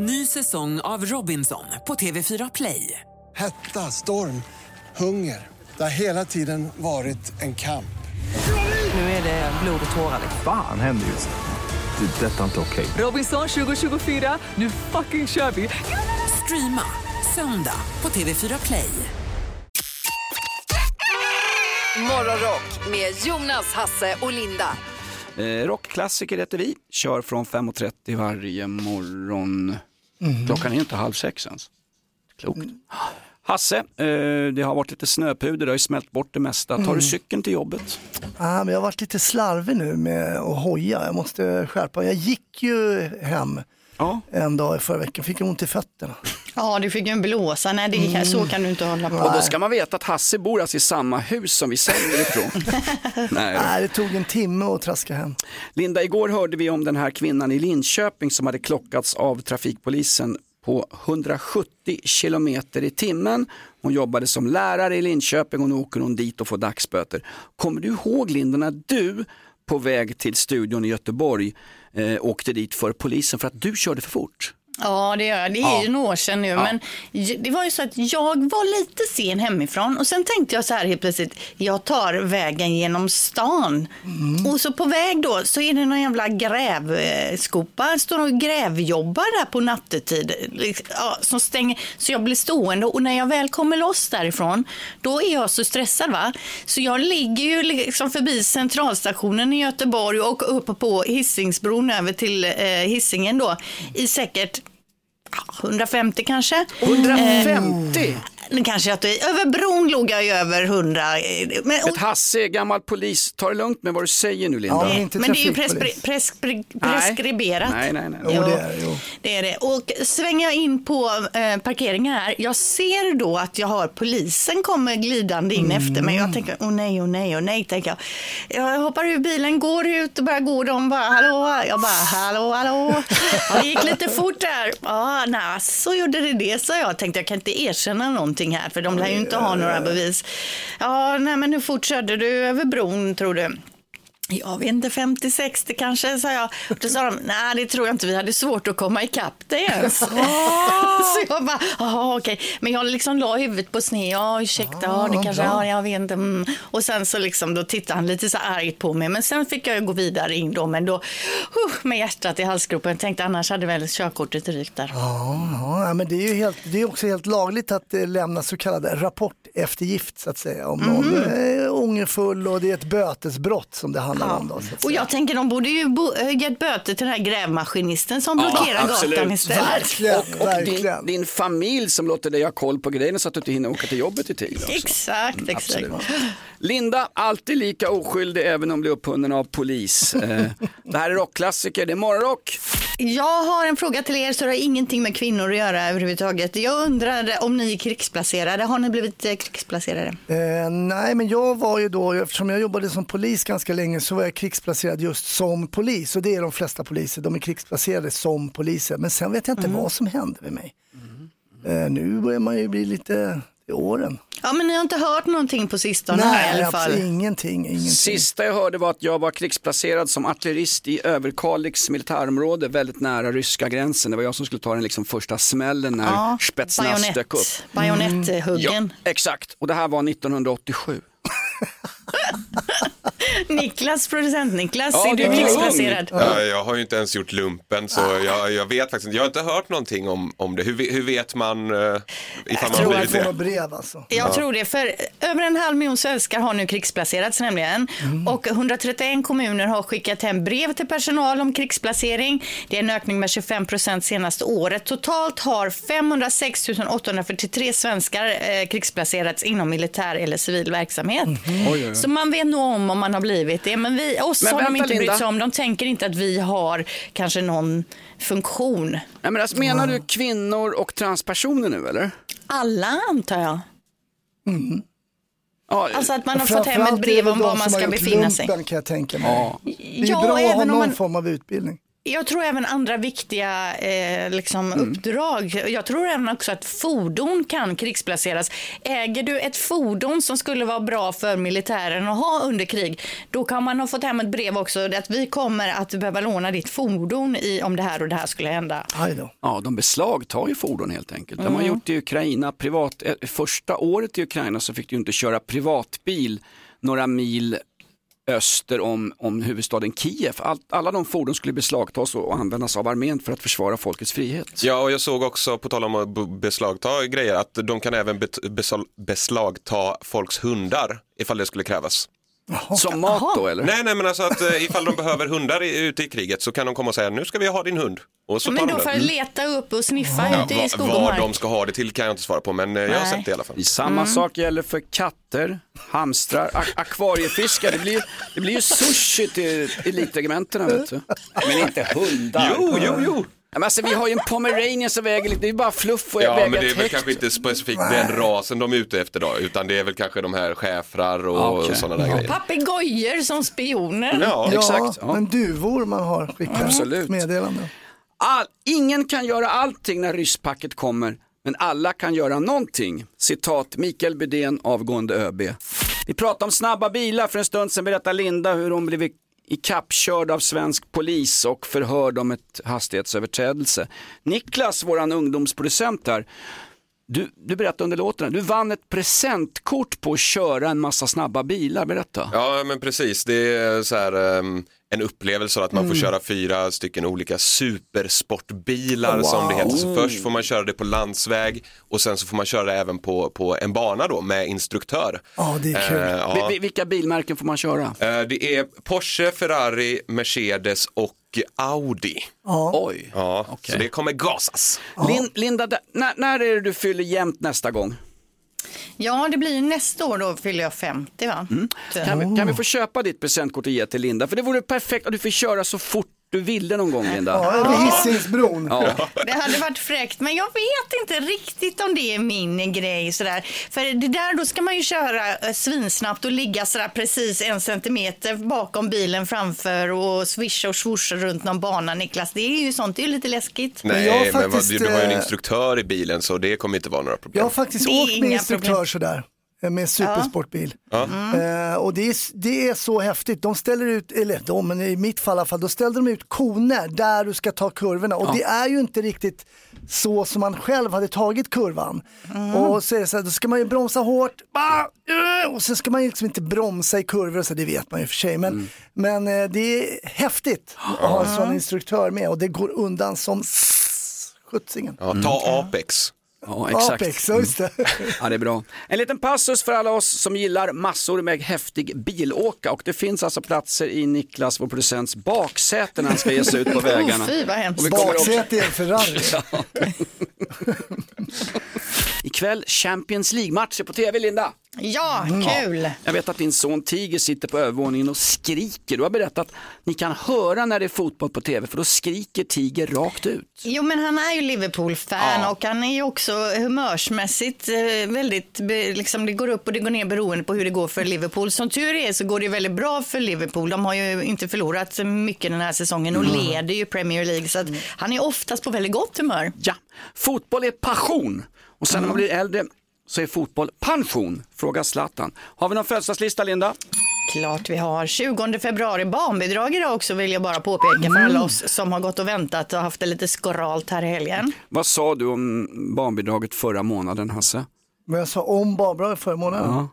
Ny säsong av Robinson på TV4 Play. Hetta, storm, hunger. Det har hela tiden varit en kamp. Nu är det blod och tårar. Fan händer just nu. Det. är Detta är inte okej. Robinson 2024, nu fucking kör vi! Streama söndag på TV4 Play. Morgonrock med Jonas, Hasse och Linda. Eh, rockklassiker heter vi, kör från 5.30 varje morgon. Klockan är inte halv sex ens. Klokt. Hasse, eh, det har varit lite snöpuder, det har ju smält bort det mesta. Tar du cykeln till jobbet? Ah, men jag har varit lite slarvig nu med att hoja. Jag måste skärpa. Jag gick ju hem Ja. en dag i förra veckan, fick ont i fötterna. Ja, du fick ju en blåsa. Nej, det kan, så kan du inte hålla på. Och då ska man veta att Hasse bor alltså i samma hus som vi sänder ifrån. Nej. Nej, det tog en timme att traska hem. Linda, igår hörde vi om den här kvinnan i Linköping som hade klockats av trafikpolisen på 170 kilometer i timmen. Hon jobbade som lärare i Linköping och nu åker hon dit och får dagsböter. Kommer du ihåg Linda när du på väg till studion i Göteborg eh, åkte dit för polisen för att du körde för fort? Ja, det gör jag. Det är ju några år sedan nu. Men j- det var ju så att jag var lite sen hemifrån och sen tänkte jag så här helt plötsligt, jag tar vägen genom stan. Och så på väg då så är det någon jävla grävskopa, står och grävjobbar där på nattetid. Liksom, Ja, som stänger, så jag blir stående och när jag väl kommer loss därifrån, då är jag så stressad va. Så jag ligger ju liksom förbi centralstationen i Göteborg och upp på Hisingsbron över till eh, Hisingen då i säkert ja, 150 kanske. 150! Eh, kanske att över bron låg jag ju över 100. eh, Men, Ett Hasse, gammal polis, ta det lugnt med vad du säger nu Linda. Ja, men inte men det är ju trafikpolis. pres, pres, preskriberat. Nej, nej, nej. Jo, Jo, det är det, jo. det är det. Och svänger jag in på eh, parkeringen här, jag ser då att jag har polisen kommer glidande in efter mig. Jag tänker, åh nej, åh nej, åh nej, tänker jag. Jag hoppar ur bilen, går ut och börjar gå. De bara, hallå, jag bara, hallå, hallå. Det gick lite fort där. Ja, nej, så gjorde det det, sa jag. Tänkte, jag kan inte erkänna någonting här, för de lär ju inte ha några bevis. Ja, nej, men hur fort körde du över bron, tror du? Jag vet inte, 50-60 kanske, sa jag. Och då sa de, nej det tror jag inte, vi hade svårt att komma ikapp det ens. så jag bara, jaha okej. Men jag liksom la huvudet på sned, ja ursäkta, ja, det kanske, ja jag vet inte. Mm. Och sen så liksom, då tittade han lite så argt på mig. Men sen fick jag ju gå vidare in då, men då, uh, med hjärtat i halsgropen, tänkte annars hade väl körkortet rykt där. Ja, ja, men det är ju helt, det är också helt lagligt att eh, lämna så kallad rapporteftergift så att säga. Om någon Mhm. är ångerfull och det är ett bötesbrott som det handlar om. Då, så att Och jag tänker de borde ju bo, äh, gett böter till den här grävmaskinisten som blockerar absolut. gatan istället. Verkligen, Och, och din, verkligen. din familj som låter dig ha koll på grejerna så att du inte hinner åka till jobbet i tid. också. Exakt, exakt. Absolut. Linda, alltid lika oskyldig även om du är upphunnen av polis. Eh, det här är rockklassiker, det är morgonrock. Jag har en fråga till er så det har ingenting med kvinnor att göra överhuvudtaget. Jag undrar om ni är krigsplacerade. Har ni blivit eh, krigsplacerade? Eh, nej, men jag var ju då, eftersom jag jobbade som polis ganska länge så var jag krigsplacerad just som polis och det är de flesta poliser, de är krigsplacerade som poliser. Men sen vet jag inte vad som hände med mig. Eh, nu börjar man ju bli lite i åren. Ja, men ni har inte hört någonting på sistone här i Nej, alla fall. absolut ingenting. ingenting. Sista jag hörde var att jag var krigsplacerad som artillerist i Överkalix militärområde väldigt nära ryska gränsen. Det var jag som skulle ta den liksom första smällen när Ja, Spetsnaz dök upp. bajonett, bajonetthuggen. Ja, exakt, och det här var 1987. Niklas, producent Niklas, Ja, är du krigsplacerad? Ja, jag har ju inte ens gjort lumpen så jag, jag vet faktiskt inte. Jag har inte hört någonting om, om det. Hur, hur vet man uh, ifall man har tror blivit jag det? brev alltså. Jag tror det, för över en halv miljon svenskar har nu krigsplacerats nämligen. Och 131 kommuner har skickat hem brev till personal om krigsplacering. Det är en ökning med 25 procent senaste året. Totalt har 506 843 svenskar eh, krigsplacerats inom militär eller civil verksamhet. Så man vet nog om om man har blivit det. Men vi, oss Men har de vänta, inte brytt sig om. De tänker inte att vi har kanske någon funktion. Nej, men alltså, menar du kvinnor och transpersoner nu eller? Alla antar jag. Ja, Alltså att man har fått hem ett brev om de var man ska befinna sig. lumpen, kan jag tänka mig. ja. Det är bra att ha någon form av utbildning. Jag tror även andra viktiga eh, liksom, uppdrag. Jag tror även också att fordon kan krigsplaceras. Äger du ett fordon som skulle vara bra för militären att ha under krig, då kan man ha fått hem ett brev också att vi kommer att behöva låna ditt fordon i, om det här och det här skulle hända. Ja, de beslagtar ju fordon helt enkelt. De har gjort i Ukraina, privat, eh, första året i Ukraina så fick du inte köra privatbil några mil öster om, om huvudstaden Kiev. All, alla de fordon skulle beslagtas och användas av armén för att försvara folkets frihet. Ja, och jag såg också, på tal om att beslagta grejer, att de kan även beslagta folks hundar ifall det skulle krävas. Som mat då eller? Nej, nej, men alltså att eh, ifall de behöver hundar i, ute i kriget så kan de komma och säga nu ska vi ha din hund. Och så tar Men de då får jag leta upp och sniffa ute i skog och vad mark. de ska ha det till kan jag inte svara på, men eh, jag har Nej. sett det i alla fall. Samma sak gäller för katter, hamstrar, ak- akvariefiskar. Det blir, det blir ju sushi till elitregementena vet du. Men inte hundar. Jo, jo, jo. Ja, Men alltså, vi har ju en pomeranian som väger lite, det är bara fluff och jag Ja, väger men det är väl kanske inte specifikt den rasen de är ute efter då, utan det är väl kanske de här schäfrar och Okej. sådana där grejer. Papegojor som spioner. Ja, Ja, exakt, ja. men duvor man har skickat Absolut. meddelanden. All, ingen kan göra allting när rysspacket kommer, men alla kan göra någonting. Citat Mikael Bydén, avgående ÖB. Vi pratade om snabba bilar för en stund sedan berättade Linda hur hon blev ikappkörd av svensk polis och förhörd om ett hastighetsöverträdelse. Niklas, våran ungdomsproducent här, du, du berättade under låten, du vann ett presentkort på att köra en massa snabba bilar, berätta. Ja, men precis. Det är så här, ehm, en upplevelse att man Mm. får köra fyra stycken olika supersportbilar som det heter. Så först får man köra det på landsväg och sen så får man köra det även på, på en bana då med instruktör. Ja, det är kul. Eh, ja. Vi- vi- Vilka bilmärken får man köra? Eh, Det är Porsche, Ferrari, Mercedes och Audi. Oj. Ja, Okej. Så det kommer gasas. Lin, Linda, när, när är det du fyller jämnt nästa gång? Ja, det blir nästa år då fyller jag 50 va? Så- Kan, vi, kan vi få köpa ditt presentkort och ge till Linda? För det vore perfekt att du får köra så fort du ville någon gång Linda. Ja, över Hisingsbron. Ja. Det hade varit fräckt, men jag vet inte riktigt om det är min grej. Sådär. För det där, då ska man ju köra eh, svinsnabbt och ligga sådär precis en centimeter bakom bilen framför och swisha och swosha runt någon bana, Niklas. Det är ju sånt, det är ju lite läskigt. Men Nej, jag har men vad, faktiskt, du, du har ju en eh, instruktör i bilen så det kommer inte vara några Jag problem. har faktiskt åkt med instruktör problem. sådär. Eh, Med supersportbil. Eh, och det är, det är så häftigt. De ställer ut, eller de, men i mitt fall i alla fall, då ställde de ut koner där du ska ta kurvorna. Och det är ju inte riktigt så som man själv hade tagit kurvan. Och så är det så här, då ska man ju bromsa hårt, och sen ska man ju liksom inte bromsa i kurvor och så, det vet man ju för sig. Men, men eh, det är häftigt att ha en sån instruktör med och det går undan som skjutsingen. Ja, ta Apex. Ja, exakt. Apex, just det. Ja, det är bra. En liten passus för alla oss som gillar massor med häftig bilåka och det finns alltså platser i Niklas, vår producents baksäte när han ska ge sig ut på vägarna. Fy vad hemskt. Baksäte i en Ferrari. ikväll Champions League-matcher på tv, Linda. Ja, kul. Jag vet att din son Tiger sitter på övervåningen och skriker. Du har berättat att ni kan höra när det är fotboll på tv för då skriker Tiger rakt ut. Jo, men han är ju Liverpool-fan Ja. och han är ju också humörsmässigt eh, väldigt, liksom det går upp och det går ner beroende på hur det går för Liverpool. Som tur är så går det väldigt bra för Liverpool. De har ju inte förlorat mycket den här säsongen och leder ju Premier League så att han är oftast på väldigt gott humör. Ja, fotboll är passion och sen när man blir äldre så är fotboll pension, frågar Zlatan. Har vi någon födelsedagslista Linda? Klart vi har. 20 februari barnbidrag idag också vill jag bara påpeka för alla oss som har gått och väntat och haft det lite skoralt här i helgen. Vad sa du om barnbidraget förra månaden Hasse? Men jag sa om Barbara förra månaden. Ja.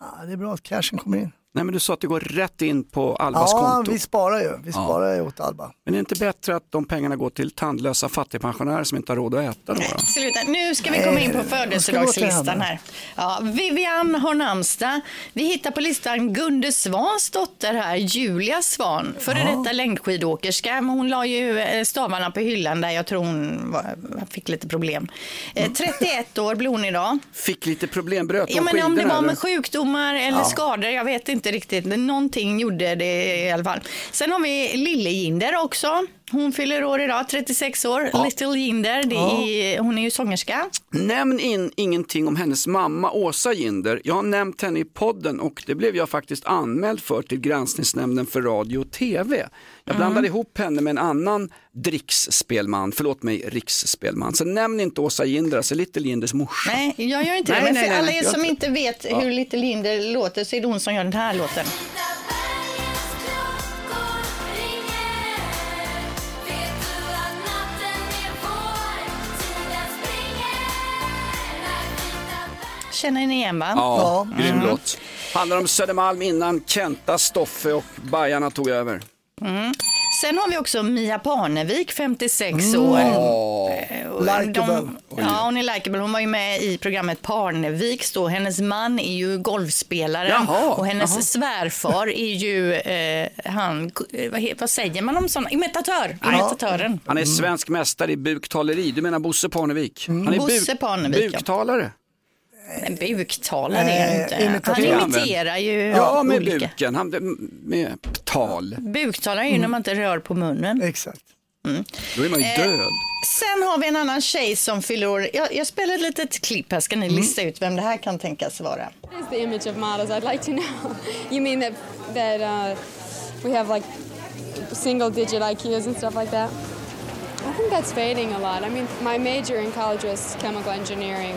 Ja, det är bra att cashen kommer in. Nej men du sa att det går rätt in på Albas Ja, konto. vi sparar ju. Vi sparar ju åt Alba. Men är det inte bättre att de pengarna går till tandlösa fattigpensionärer som inte har råd att äta då? då? Sluta. Nu ska vi komma in på födelsedagslistan här. Ja, Vivian har namnsdag. Vi hittar på listan Gunde Svans dotter här, Julia Svan, före detta längdskidåkerska. Hon la ju eh, stavarna på hyllan där jag tror hon var, fick lite problem. Eh, 31 år blir hon idag. Fick lite problem, bröt Ja, de men om det skidorna, var eller? med sjukdomar eller skador, jag vet inte riktigt. Men någonting gjorde det i alla fall. Sen har vi Lillejinder också. Hon fyller år idag, 36 år. Little Jinder, det är, hon är ju sångerska. Nämn in ingenting om hennes mamma Åsa Ginder. Jag har nämnt henne i podden och det blev jag faktiskt anmäld för till granskningsnämnden för radio och tv. Jag blandade ihop henne med en annan dricksspelman, förlåt mig, riksspelman. Så nämn inte Åsa Ginder, alltså Little Jinders morsa. Nej, jag gör inte Nej, det. Men för nej, alla er som inte vet hur Little Jinder låter så är det hon som gör den här låten. Känner ni igen va? Ja, Ja. grym låt. Handlar om Södermalm innan Kenta, Stoffe och Bajarna tog över. Sen har vi också Mia Parnevik, 56 år. Eh, och Likeable. Ja, hon är likeable. Hon var ju med i programmet Parneviks då. Hennes man är ju golfspelaren Jaha, och hennes jaha. svärfar är ju eh, han, eh, vad, vad säger man om sådana? Imitatör, imitatören. Han är svensk mästare i buktaleri, du menar Bosse Parnevik? Han är Bosse Parnevik, ja. buktalare. Men buktalare är han Eh, inte. Han imiterar ju Ja, med olika. buken, han, med tal. Buktalare är ju när man inte rör på munnen. Exakt. Då är man ju Eh, död. Sen har vi en annan tjej som fyller år. Jag, jag spelar ett litet klipp här. Ska ni lista ut vem det här kan tänkas vara? What is the image of models? I'd like to know. you mean that that uh, we have like single digit IQs and stuff like that? I think that's fading a lot. I mean, my major in college was chemical engineering.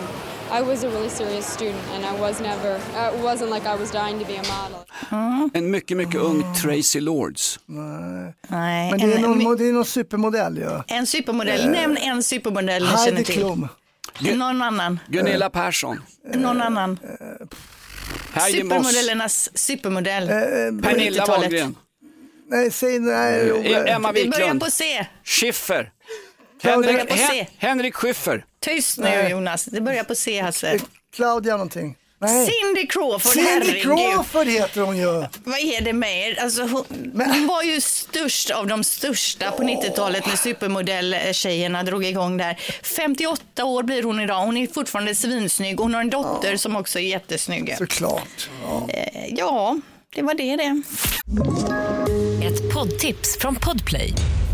I was a really serious student, and I was never. Uh, it wasn't like I was dying to be a model. En mycket, mycket ung Tracy Lords. Nej, Men det är en, någon, det är någon supermodell ja. en supermodell. Nämn en supermodell ni känner till. Klum. Någon annan. Gunilla Persson. Någon annan. Moss. Supermodellernas supermodell. Pernilla 90-talet. Wahlgren. Nej, säg nej. Eh, Emma Vi börjar Wiklund. på C. Schiffer. Henrik, på C. Hen- Henrik Schyffert. Tyst nu Nej. Jonas. Det börjar på C Hasse. Claudia någonting. Nej. Cindy Crawford, Cindy herregud. Crawford heter hon ju. Vad är det med er? Alltså, hon, hon var ju störst av de största på 90-talet när supermodelltjejerna drog igång där. 58 år blir hon idag. Hon är fortfarande svinsnygg. Hon har en dotter som också är jättesnygg. Såklart. Ja. Eh, Ja, det var det det. Ett poddtips från Podplay.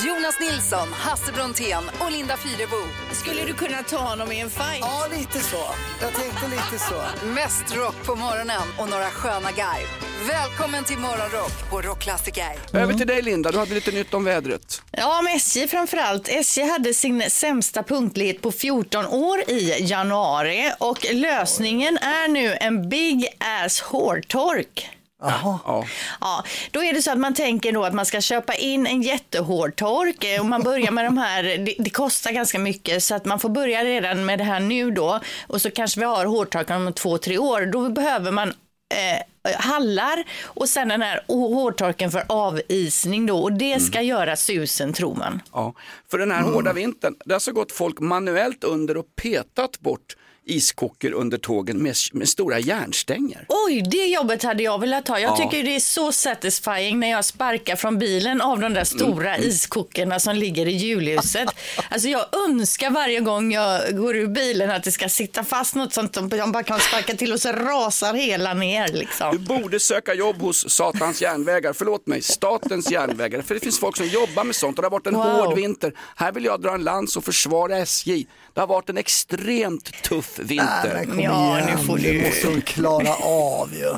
Jonas Nilsson, Hasse Brontén och Linda Fyrebo. Skulle du kunna ta honom i en fight? ja, lite så. Jag tänkte lite så. Mest rock på morgonen och några sköna garv. Välkommen till Morgonrock på Rockklassiker. Över till dig Linda, du hade lite nytt om vädret. Ja, om SJ framförallt. SJ hade sin sämsta punktlighet på 14 år i januari och lösningen är nu en big ass hårtork. Ja. Ja, då är det så att man tänker då att man ska köpa in en jättehårtork eh, och man börjar med de här, det, det kostar ganska mycket så att man får börja redan med det här nu då och så kanske vi har hårtorkar om två, tre år. Då behöver man eh, hallar och sen den här hårtorken för avisning då och det ska göra susen tror man. Ja. För den här hårda vintern, det har alltså gått folk manuellt under och petat bort iskockor under tågen med, med stora järnstänger. Oj, det jobbet hade jag velat ha. Jag Ja. tycker det är så satisfying när jag sparkar från bilen av de där stora Mm. iskockorna som ligger i julhuset. Alltså jag önskar varje gång jag går ur bilen att det ska sitta fast något sånt som jag bara kan sparka till och så rasar hela ner Du liksom. borde söka jobb hos Satans järnvägar, förlåt mig, Statens järnvägar. För det finns folk som jobbar med sånt och det har varit en Wow. hård vinter. Här vill jag dra en lans och försvara SJ. Det har varit en extremt tuff Nej, vinter. men kom Ja, igen. nu får Det du- måste hon klara av ju.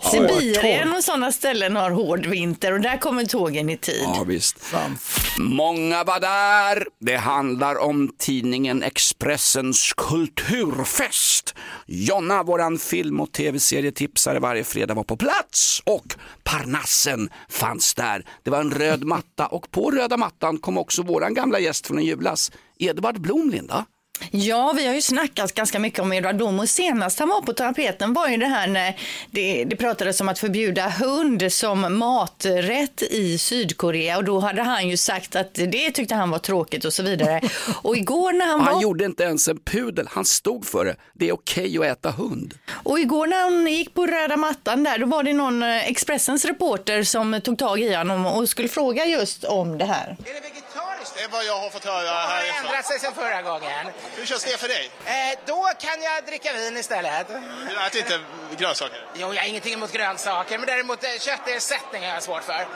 Sibirien och sådana ställen har hård vinter och där kommer tågen i tid. Ja, visst. Många var där. Det handlar om tidningen Expressens kulturfest. Jonna, våran film och tv-serietipsare varje fredag var på plats och Parnassen fanns där. Det var en röd matta och på röda mattan kom också våran gamla gäst från i julas, Edvard Blom, Linda. Ja, vi har ju snackat ganska mycket om Edvard Blom och senast han var på tapeten var ju det här när det, det pratades om att förbjuda hund som maträtt i Sydkorea och då hade han ju sagt att det tyckte han var tråkigt och så vidare. Och igår när han Han var... gjorde inte ens en pudel, han stod för det. Det är okej att äta hund. Och igår när han gick på röda mattan där, då var det någon eh, Expressens reporter som tog tag i honom och skulle fråga just om det här. Det är vad jag har fått höra har härifrån. ändrat sig sen förra gången. Hur känns det för dig? Eh, då kan jag dricka vin istället. Du äter inte grönsaker? Jo, jag har ingenting emot grönsaker, men däremot eh, köttersättning har jag svårt för.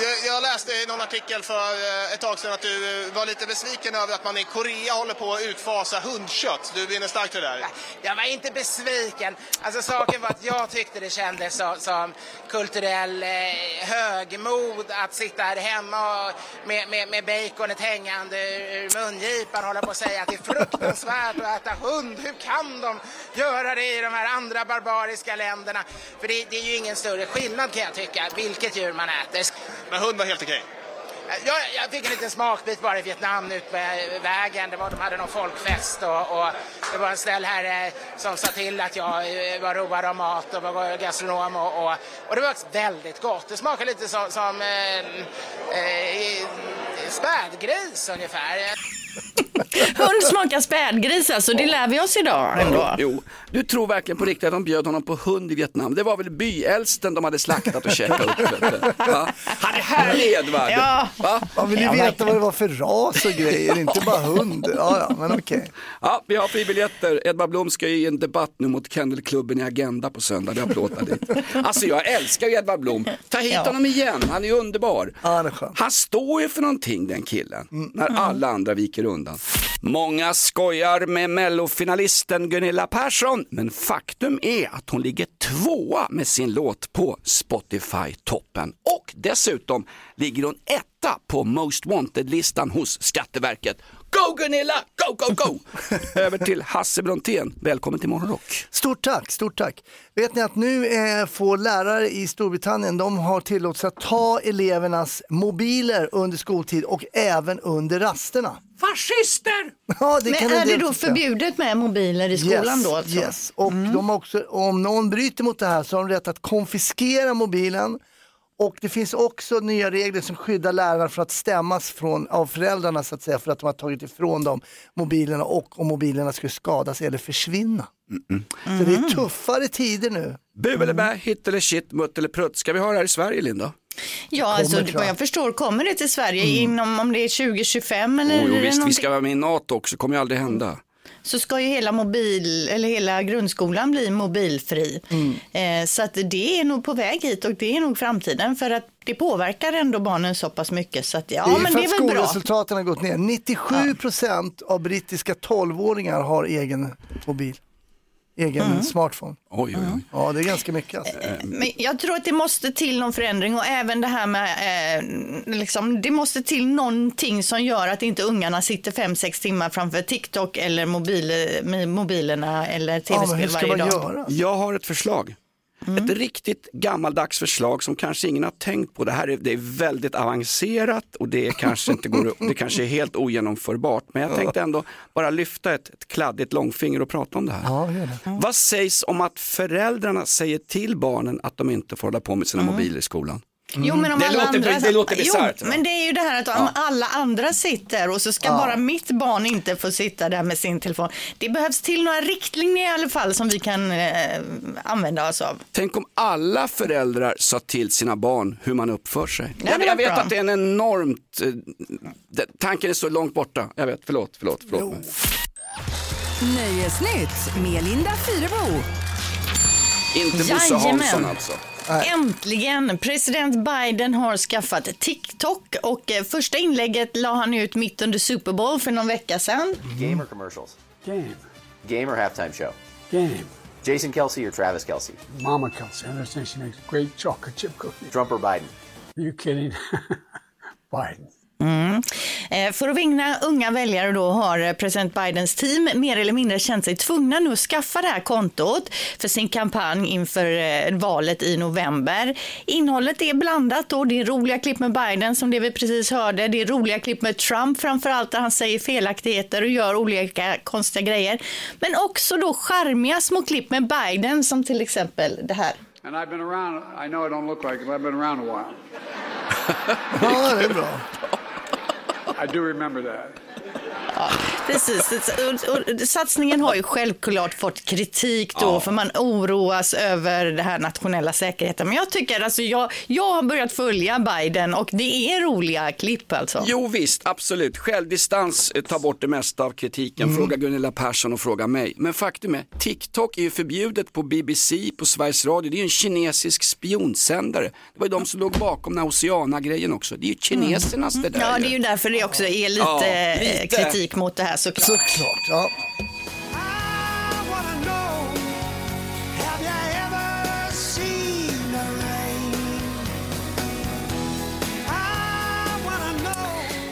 Jag, jag läste i någon artikel för eh, ett tag sedan att du eh, var lite besviken över att man i Korea håller på att utfasa hundkött. Du vinner starkt till det där. Jag var inte besviken. Alltså saken var att jag tyckte det kändes som kulturell eh, högmod att sitta här hemma och med, med, med baconet hängande ur mungipan och hålla på att säga att det är fruktansvärt att äta hund. Hur kan de göra det i de här andra barbariska länderna? För det, det är ju ingen större skillnad kan jag tycka, vilket djur man äter. Men hund var helt okej? Jag, jag fick en liten smakbit bara i Vietnam ut på vägen. Det var, de hade någon folkfest och, och det var en snäll herre som sa till att jag eh, var road av mat och var gastronom och, och, och det var väldigt gott. Det smakade lite som, som eh, eh, spädgris ungefär. Hund smakar spädgris alltså, det lär vi oss idag ändå. Jo, du tror verkligen på riktigt att de bjöd honom på hund i Vietnam. Det var väl byäldsten de hade slaktat och käkat upp. Va? Han är härlig Edvard! Ja. Va? Man vill ju veta vad det var för ras och grejer, inte bara hund. Ja, ja, men okej. Ja, vi har fribiljetter. Edvard Blom ska ju i en debatt nu mot Kennelklubben i Agenda på söndag. Vi har plåtat dit. Alltså jag älskar ju Edvard Blom. Ta hit Ja. honom igen, han är underbar. han, är han står ju för någonting den killen, när alla andra viker undan. Många skojar med mellofinalisten Gunilla Persson, men faktum är att hon ligger tvåa med sin låt på Spotify-toppen. Och dessutom ligger hon etta på Most Wanted-listan hos Skatteverket. Go Gunilla, go, go, go! Över till Hasse Brontén, välkommen till Morgonrock. Stort tack, stort tack. Vet ni att nu eh, får lärare i Storbritannien, de har tillåtelse att ta elevernas mobiler under skoltid och även under rasterna. Fascister! Ja, det kan Men en är det då tycka. förbjudet med mobiler i skolan yes, då? Alltså? Yes, och de har också, om någon bryter mot det här så har de rätt att konfiskera mobilen. Och det finns också nya regler som skyddar lärarna för att stämmas från, av föräldrarna så att säga för att de har tagit ifrån dem mobilerna och om mobilerna skulle skadas eller försvinna. Så det är tuffare tider nu. Bu eller bä, hit eller shit, mutt eller prutt. Ska vi ha det här i Sverige Linda? Ja, alltså, Kommer, det- tror vad jag. förstår kommer det till Sverige inom om det är 2025 eller Oh, jo, visst, vi någonting- ska vara med i NATO också, kommer ju aldrig hända. Så ska ju hela mobil eller hela grundskolan bli mobilfri. Eh, så att det är nog på väg hit och det är nog framtiden för att det påverkar ändå barnen så pass mycket så att ja, det är men för det är väl bra. skolresultaten har gått ner. 97 procent av brittiska 12-åringar har egen mobil. Egen Mm. smartphone. Oj, oj, oj. Ja, det är ganska mycket. Alltså. Men jag tror att det måste till någon förändring och även det här med, eh, liksom, det måste till någonting som gör att inte ungarna sitter fem sex timmar framför TikTok eller mobil, med mobilerna eller tv-spel varje dag. Jag har ett förslag. Ett riktigt gammaldags förslag som kanske ingen har tänkt på. Det här är, det är väldigt avancerat och det kanske, inte går, det kanske är helt ogenomförbart. Men jag tänkte ändå bara lyfta ett, ett kladdigt långfinger och prata om det här. Ja, gör det. Vad sägs om att föräldrarna säger till barnen att de inte får hålla på med sina mobiler i skolan? Jo, men om det, alla låter, andra... det låter bisarrt. men det är ju det här att om alla andra sitter och så ska Ja. bara mitt barn inte få sitta där med sin telefon. Det behövs till några riktlinjer i alla fall som vi kan eh, använda oss av. Tänk om alla föräldrar sa till sina barn hur man uppför sig. det jag, jag vet bra. att det är en enormt, eh, det- tanken är så långt borta. Jag vet, förlåt, förlåt, förlåt. Nöjesnytt med Linda Fyrebo. Inte Bosse. Hansson alltså. Äntligen! President Biden har skaffat TikTok och eh, första inlägget la han ut mitt under Super Bowl för någon vecka sedan. Game or commercials? Game. Game or halftime show? Game. Jason Kelsey or Travis Kelsey? Mama Kelsey, I understand she makes great chocolate chip cookies. Trump or Biden? Are you kidding? Biden. Mm. Eh, För att vinna unga väljare då har eh, president Bidens team mer eller mindre känt sig tvungna nu att skaffa det här kontot för sin kampanj inför eh, valet i november. Innehållet är blandat då. Det är roliga klipp med Biden som det vi precis hörde. Det är roliga klipp med Trump framförallt där han säger felaktigheter och gör olika konstiga grejer. Men också då charmiga små klipp med Biden som till exempel det här. And I've been around, I know I don't look like it, but I've been around a while. Ja, det är bra. I do remember that. Precis, och, och, satsningen har ju självklart fått kritik då för man oroas över det här nationella säkerheten. Men jag tycker alltså, jag, jag har börjat följa Biden och det är roliga klipp alltså. Jo visst, absolut. Självdistans eh, tar bort det mesta av kritiken. Mm. Fråga Gunilla Persson och fråga mig. Men faktum är, TikTok är ju förbjudet på BBC, på Sveriges Radio. Det är ju en kinesisk spionsändare. Det var ju de som låg bakom den här Oceana-grejen också. Det är ju kinesernas det där. Ja, det är ju därför det också är lite, Ja, eh, lite. kritik kritik mot det här såklart. Såklart, ja.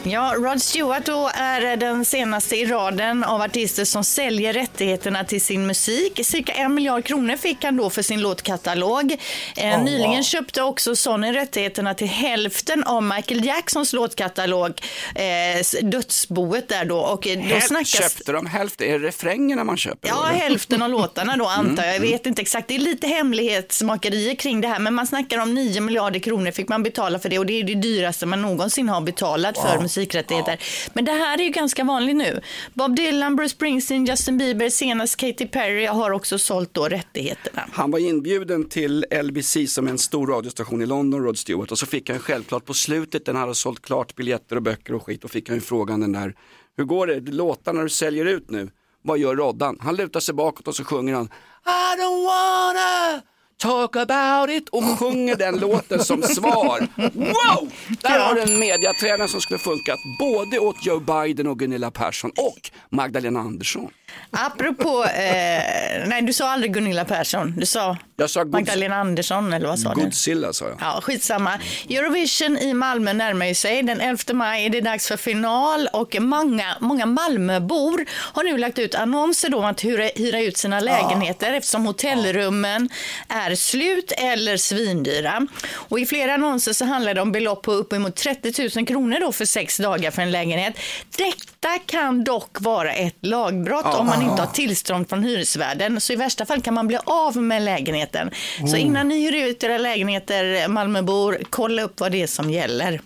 Ja, Rod Stewart då är den senaste i raden av artister som säljer rättigheterna till sin musik. Cirka en miljard kronor fick han då för sin låtkatalog. Eh, Oh, nyligen wow. köpte också Sony rättigheterna till hälften av Michael Jacksons låtkatalog, eh, Dödsboet där då. Och eh, då Häl- snackas... Köpte de hälften? Är det refrängerna man köper? Ja, eller? hälften av låtarna då antar jag. Jag Mm, vet inte exakt. Det är lite hemlighetsmakerier kring det här, men man snackar om 9 miljarder kronor fick man betala för det och det är det dyraste man någonsin har betalat för Wow. Musikrättigheter. Men det här är ju ganska vanligt nu. Bob Dylan, Bruce Springsteen, Justin Bieber, senast Katy Perry har också sålt då rättigheterna. Han var inbjuden till LBC som är en stor radiostation i London, Rod Stewart, och så fick han självklart på slutet, han hade sålt klart biljetter och böcker och skit, och fick han ju frågan den där, hur går det, låtarna du säljer ut nu, vad gör Roddan? Han lutar sig bakåt och så sjunger han I don't wanna talk about it och sjunger den låten som svar. Wow! Där har du en mediatränare som skulle funkat både åt Joe Biden och Gunilla Persson och Magdalena Andersson. Apropå, eh, nej du sa aldrig Gunilla Persson, du sa sa Magdalena Andersson eller vad sa du? Godzilla sa jag. Ja, skitsamma. Eurovision i Malmö närmar ju sig. Den 11 maj är det dags för final och många, många Malmöbor har nu lagt ut annonser då om att hyra, hyra ut sina lägenheter eftersom hotellrummen är slut eller svindyra. Och I flera annonser så handlar det om belopp på uppemot 30 000 kronor då för sex dagar för en lägenhet. Detta kan dock vara ett lagbrott om man inte har tillstånd från hyresvärden. Så i värsta fall kan man bli av med lägenheten. Så Oh. innan ni hyr ut era lägenheter, Malmöbor, kolla upp vad det är som gäller.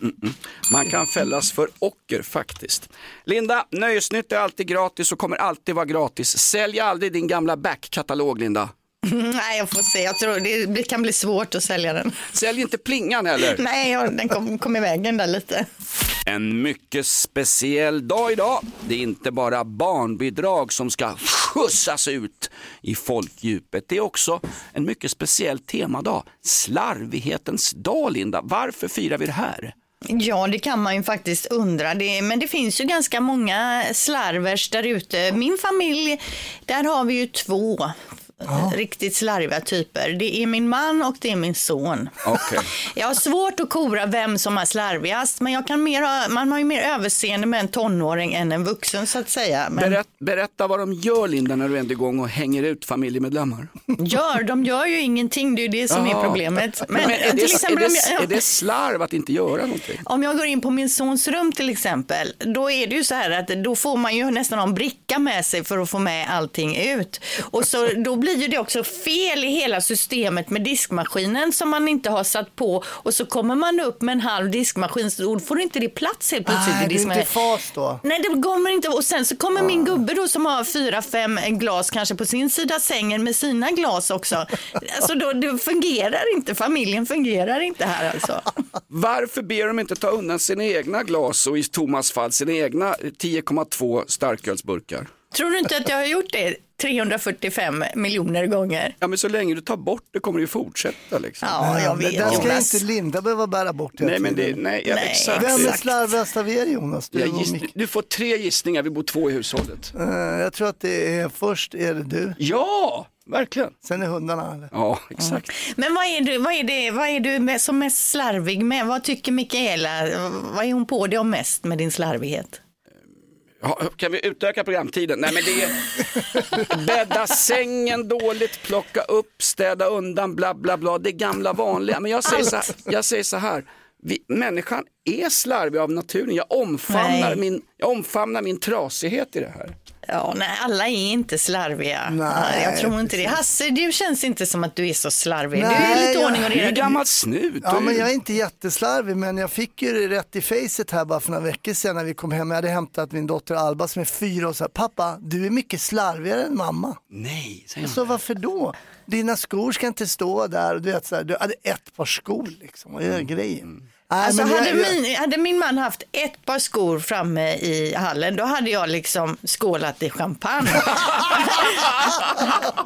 Man kan fällas för ocker faktiskt. Linda, Nöjesnytt är alltid gratis och kommer alltid vara gratis. Sälj aldrig din gamla backkatalog Linda. Nej, jag får se. Jag tror det kan bli svårt att sälja den. Sälj inte plingan heller. Nej, den kom, kom i vägen där lite. En mycket speciell dag idag. Det är inte bara barnbidrag som ska skjutsas ut i folkdjupet. Det är också en mycket speciell temadag. Slarvighetens dag, Linda. Varför firar vi det här? Ja, det kan man ju faktiskt undra. Det, men det finns ju ganska många slarvers där ute. Min familj, där har vi ju två riktigt slarviga typer. Det är min man och det är min son. Okej. Jag har svårt att kora vem som är slarvigast, men jag kan mer ha, man har ju mer överseende med en tonåring än en vuxen så att säga. Men Berätt, berätta vad de gör Linda när du är igång och hänger ut familjemedlemmar. gör, de gör ju ingenting, det är ju det som är Jaha. problemet. Men, är, det, till exempel är, det, jag- är det slarv att inte göra någonting? Om jag går in på min sons rum till exempel, då är det ju så här att då får man ju nästan ha en bricka med sig för att få med allting ut. Och så då blir ju det också fel i hela systemet med diskmaskinen som man inte har satt på och så kommer man upp med en halv diskmaskin så då får inte det plats helt plötsligt Nej, i det är diskmaskinen. inte fas då. Nej, det kommer inte. Och sen så kommer min gubbe då som har fyra, fem glas kanske på sin sida sängen med sina glas också. Alltså då, det fungerar inte. Familjen fungerar inte här alltså. Varför ber de inte ta undan sina egna glas och i Thomas fall sina egna 10,2 starkölsburkar? Tror du inte att jag har gjort det 345 miljoner gånger? Ja men så länge du tar bort det kommer det ju fortsätta liksom. Ja, jag vet, Det där ska Jonas. inte Linda behöva bära bort Nej, men det- nej, ja, Nej. exakt. Vem är slarvigast av er Jonas? Du giss, du får tre gissningar, vi bor två i hushållet. Eh, jag tror att det är först är det du. Ja! Verkligen. Sen är hundarna. Eller? Ja, exakt. Men vad är du, vad är det, vad är du med, som mest slarvig med? Vad tycker Mikaela? Vad är hon på dig om mest med din slarvighet? Kan vi utöka programtiden? Nej men det är bädda sängen dåligt, plocka upp, städa undan, bla bla bla. Det gamla vanliga. Men jag säger så här, jag säger så här vi, människan är slarvig av naturen. Jag omfamnar, Nej. min, jag omfamnar min trasighet i det här. Ja, nej, alla är inte slarviga. Nej, jag tror inte det. Hasse, du känns inte som att du är så slarvig. du är Nej, lite jag- ordning och Du är reda. gammal snut. Ja, men jag är inte jätteslarvig, men jag fick ju det rätt i facet här bara för några veckor sedan när vi kom hem. Jag hade hämtat min dotter Alba som är fyra och sa, pappa, du är mycket slarvigare än mamma. Nej, säger sa, varför då? Dina skor ska inte stå där. Du, vet, så här, du hade ett par skor liksom, vad är grejen? Nej, Alltså, jag- hade, jag- min, hade min man haft ett par skor framme i hallen, då hade jag liksom skålat i champagne.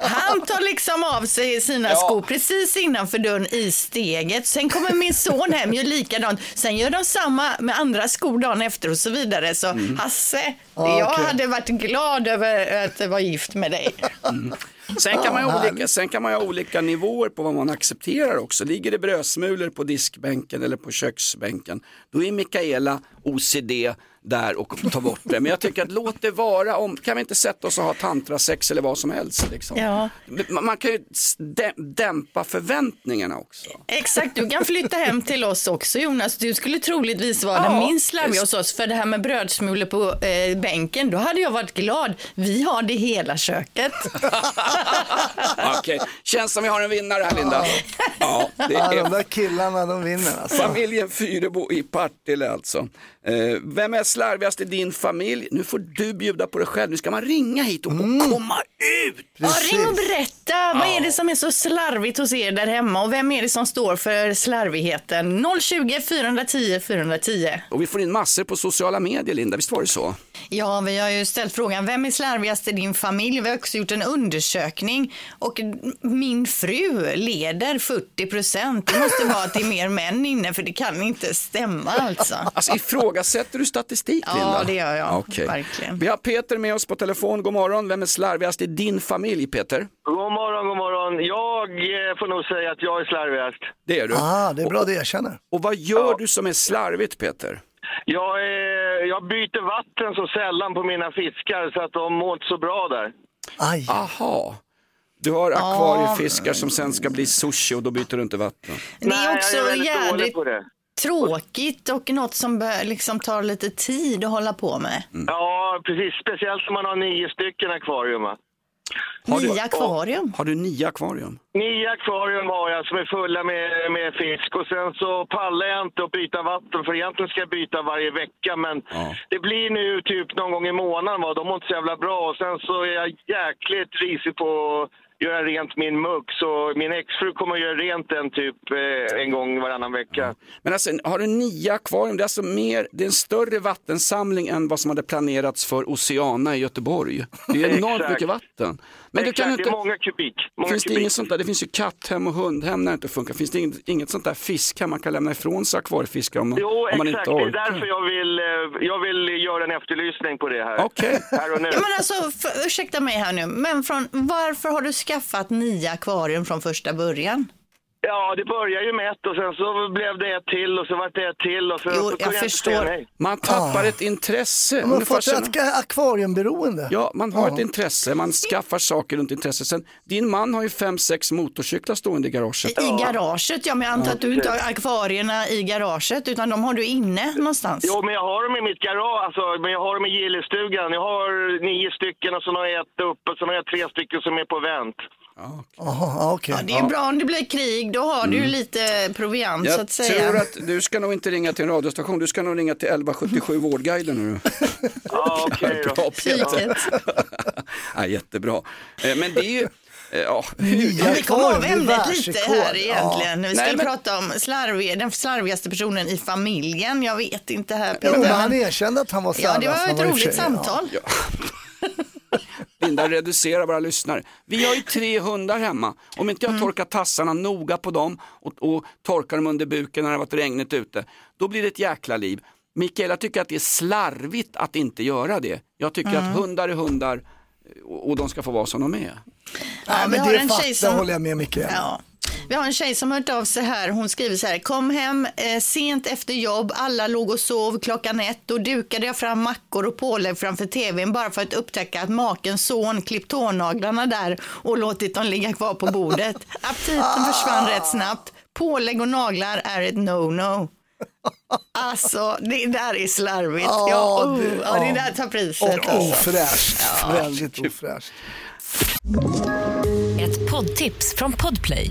Han tar liksom av sig sina skor precis innanför dörren i steget. Sen kommer min son hem, gör likadant. Sen gör de samma med andra skor dagen efter och så vidare. Så Hasse, Ja, jag okej. hade varit glad över att vara gift med dig. Sen kan, man ha olika, sen kan man ha olika nivåer på vad man accepterar också. Ligger det brödsmulor på diskbänken eller på köksbänken, då är Mikaela OCD där och tar bort det. Men jag tycker att låt det vara, om, kan vi inte sätta oss och ha tantrasex eller vad som helst. Liksom. Ja. Man, man kan ju dä- dämpa förväntningarna också. Exakt, du kan flytta hem till oss också Jonas. Du skulle troligtvis vara den Ja, minst slarviga hos oss. För det här med brödsmulor på eh, bänken, då hade jag varit glad. Vi har det hela köket. Okej, känns som vi har en vinnare här Linda. Ja, det Ja, de är där killarna, de vinner alltså. familjen Fyrebo i Partille alltså. Eh, vem är slarvigast i din familj? Nu får du bjuda på dig själv. Nu ska man ringa hit och komma ut. Ja, ring och berätta. Vad är det som är så slarvigt hos er där hemma? Och vem är det som står för slarvigheten? 020 410 410. Och vi får in massor på sociala medier Linda, visst var det så? Ja, vi har ju ställt frågan, vem är slarvigast i din familj? Vi har också gjort en undersökning och min fru leder 40 procent. Det måste vara att det är mer män inne, för det kan inte stämma alltså. Alltså ifrågasätter du statistik Ja, Linda? det gör jag. Okej. Verkligen. Vi har Peter med oss på telefon, god morgon. Vem är slarvigast i din familj Peter? God morgon, god morgon. Jag eh, får nog säga att jag är slarvigast. Det är du. Ah, det är bra, det erkänner. Och vad gör du som är slarvigt Peter? Jag, eh, jag byter vatten så sällan på mina fiskar så att de mår inte så bra där. Aj. Aha. Du har akvariefiskar som sen ska bli sushi och då byter du inte vatten. Det är Nej, också jag är jävligt på det. Tråkigt och något som bör, liksom tar lite tid att hålla på med. Ja, precis. Speciellt om man har nio stycken akvarium. va? Har du- Nya akvarium. Har du nio akvarium? Nio akvarium har jag som är fulla med, med fisk och sen så pallar jag inte att byta vatten för egentligen ska jag byta varje vecka men det blir nu typ någon gång i månaden va, de mår inte så jävla bra och sen så är jag jäkligt risig på att göra rent min mugg så min exfru kommer att göra rent den typ eh, en gång varannan vecka. Men alltså, har du nio akvarium, det är alltså mer, det är en större vattensamling än vad som hade planerats för Oceana i Göteborg. Det är enormt Exakt. mycket vatten. Men du Exakt, kan det inte, är många kubik. Många finns det kubik. inget sånt där, det finns ju katthem och hundhem när det inte funkar. Finns det inget, inget sånt där fiskhem man kan lämna ifrån sig akvariefiskar om, Jo, om man exakt. inte Det är orkar? därför jag vill, eh, jag vill göra en efterlysning på det här. Okej. Här och nu. Men alltså, för, ursäkta mig här nu, men från, varför har du skaffat nio akvarium från första början? Ja, det började ju med ett och sen så blev det ett till och så vart det ett till och sen Jo, så jag inte förstår. Man tappar ett intresse. De har fått ett akvariumberoende. Ja, man har Ja. ett intresse, man skaffar saker runt intresset. Sen, din man har ju fem, sex motorcyklar stående i garaget. I garaget, ja men jag antar att du inte har akvarierna i garaget utan de har du inne någonstans. Jo, men jag har dem i mitt garage, alltså, men jag har dem i gillestugan. Jag har nio stycken och så har jag ett uppe och så har jag tre stycken som är på vänt. Jaha, ja, okej. Ja, det är bra om det blir krig, då har du ju lite proviant så Jag att säga. tror att du ska nog inte ringa till en radiostation, du ska nog ringa till 1177 Vårdguiden nu. Ja, okej då. Bra Peter. Ja, jättebra. Eh, Men det är ju, eh, ja, Nya Vi kommer av ämnet lite här egentligen. Vi Nej, skulle men- prata om slarvig, den slarvigaste personen i familjen. Jag vet inte här Jo, Peter. men han erkände att han var Ja, det var slarvig, ett roligt sig- samtal. Linda reducerar våra lyssnare. Vi har ju tre hundar hemma. Om inte jag torkar tassarna noga på dem och, och torkar dem under buken när det har varit regnigt ute, då blir det ett jäkla liv. Mikaela tycker att det är slarvigt att inte göra det. Jag tycker att hundar är hundar och, och de ska få vara som de är. Ja, men det fattar som- håller jag med Micke. Ja. Vi har en tjej som har hört av sig här. Hon skriver så här. Kom hem eh, sent efter jobb. Alla låg och sov klockan ett. Då dukade jag fram mackor och pålägg framför tvn bara för att upptäcka att makens son klippt tånaglarna där och låtit dem ligga kvar på bordet. Aptiten försvann rätt snabbt. Pålägg och naglar är ett no-no. Alltså, det där är slarvigt. Ja, Ja, oh, det- ja, det där tar priset. Och alltså. ofräscht. Ja. Väldigt ofräscht. Ett poddtips från Podplay.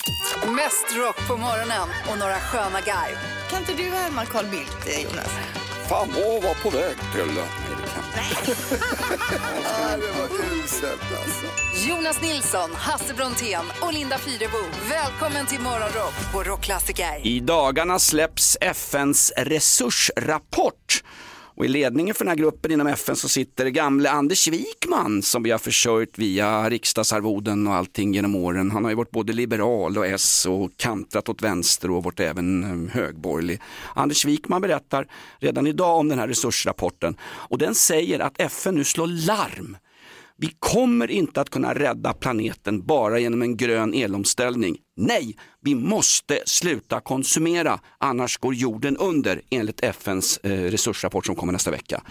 Mest rock på morgonen och några sköna garv. Kan inte du härma Carl Bildt, eh, Jonas? Fan, åh, var på väg till... Nej, det kan det var uselt alltså. Jonas Nilsson, Hasse Brontén och Linda Fyrebo. Välkommen till Morgonrock på Rockklassiker. I dagarna släpps FNs resursrapport. Och I ledningen för den här gruppen inom FN så sitter gamle Anders Wikman som vi har försörjt via riksdagsarvoden och allting genom åren. Han har ju varit både liberal och S och kantrat åt vänster och varit även eh, högborgerlig. Anders Wikman berättar redan idag om den här resursrapporten och den säger att FN nu slår larm. Vi kommer inte att kunna rädda planeten bara genom en grön elomställning. Nej, vi måste sluta konsumera, annars går jorden under enligt FNs eh, resursrapport som kommer nästa vecka.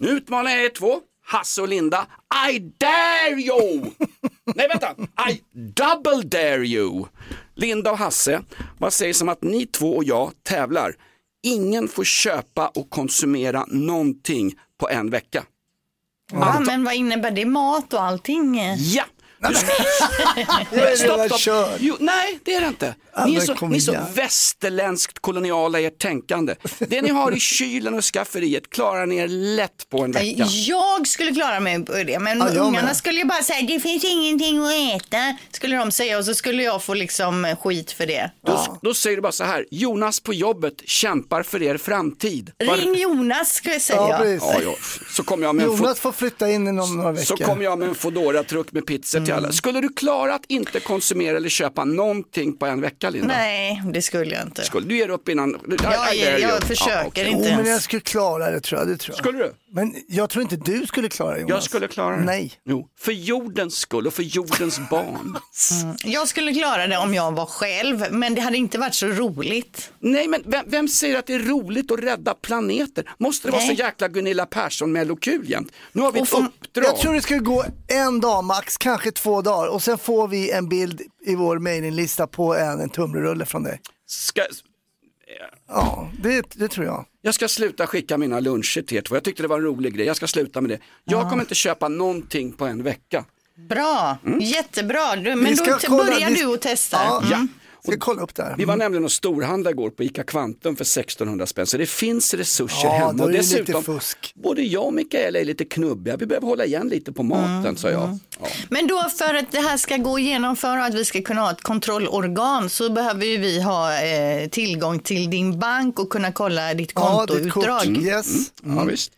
Nu utmanar jag er två, Hasse och Linda. I dare you! Nej vänta, I double dare you! Linda och Hasse, vad sägs om att ni två och jag tävlar? Ingen får köpa och konsumera någonting på en vecka. Ja, men vad innebär det? Mat och allting? Ja! Det är Stopp, stopp. Jo, nej, det är det inte. Ja, Ni är så, ni är så västerländskt koloniala i ert tänkande. Det ni har i kylen och skafferiet klarar ni er lätt på en vecka. Jag skulle klara mig på det, men Ja, ungarna med. skulle ju bara säga det finns ingenting att äta, skulle de säga och så skulle jag få liksom skit för det. Då, då säger du bara så här, Jonas på jobbet kämpar för er framtid. Var- Ring Jonas ska jag säga. Ja. Ja, ja. Så kommer jag med Jonas får flytta in i någon, några veckor. så kommer jag med en foodora truck med pizza till alla. Skulle du klara att inte konsumera eller köpa någonting på en vecka Linda? Nej, det skulle jag inte. Skulle du ge upp innan? Jag, dare jag you. försöker okej. inte Jo, men ens. jag skulle klara det tror jag. Det tror jag. Skulle du? Men jag tror inte du skulle klara det Jonas. Jag skulle klara det. Nej. Jo, för jordens skull och för jordens barn. Mm. Jag skulle klara det om jag var själv, men det hade inte varit så roligt. Nej, men vem, vem säger att det är roligt att rädda planeter? Måste det vara så Nej. jäkla Gunilla Persson med kul jämt? Nu har vi ett uppdrag. Jag tror det skulle gå en dag max, kanske två dagar och sen får vi en bild i vår mailinglista på en, en tunnbrödsrulle från dig. Ska, Ja, det, det tror jag. jag ska sluta skicka mina luncher till er två. Jag tyckte det var en rolig grej. Jag ska sluta med det. Jag kommer inte köpa någonting på en vecka. Bra, jättebra. Du, men då kolla- börjar vi- du och testa. Ja, Mm. Ska kolla upp det här. Vi var nämligen och storhandlade igår på ICA Kvantum för 1600 spänn. Så det finns resurser Ja, hemma. då är Och dessutom, fusk. både jag och Mikaela är lite knubbiga. Vi behöver hålla igen lite på maten, sa jag. Ja. Men då för att det här ska gå igenom för att vi ska kunna ha ett kontrollorgan så behöver ju vi ha eh, tillgång till din bank och kunna kolla ditt Ja, ditt kort. kontoutdrag. Yes. Ja, visst.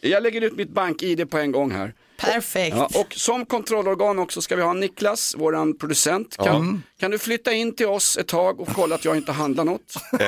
Jag lägger ut mitt bank-id på en gång här. Perfekt. Ja, och som kontrollorgan också ska vi ha Niklas, våran producent. Kan, kan du flytta in till oss ett tag och kolla att jag inte handlar något? Eh,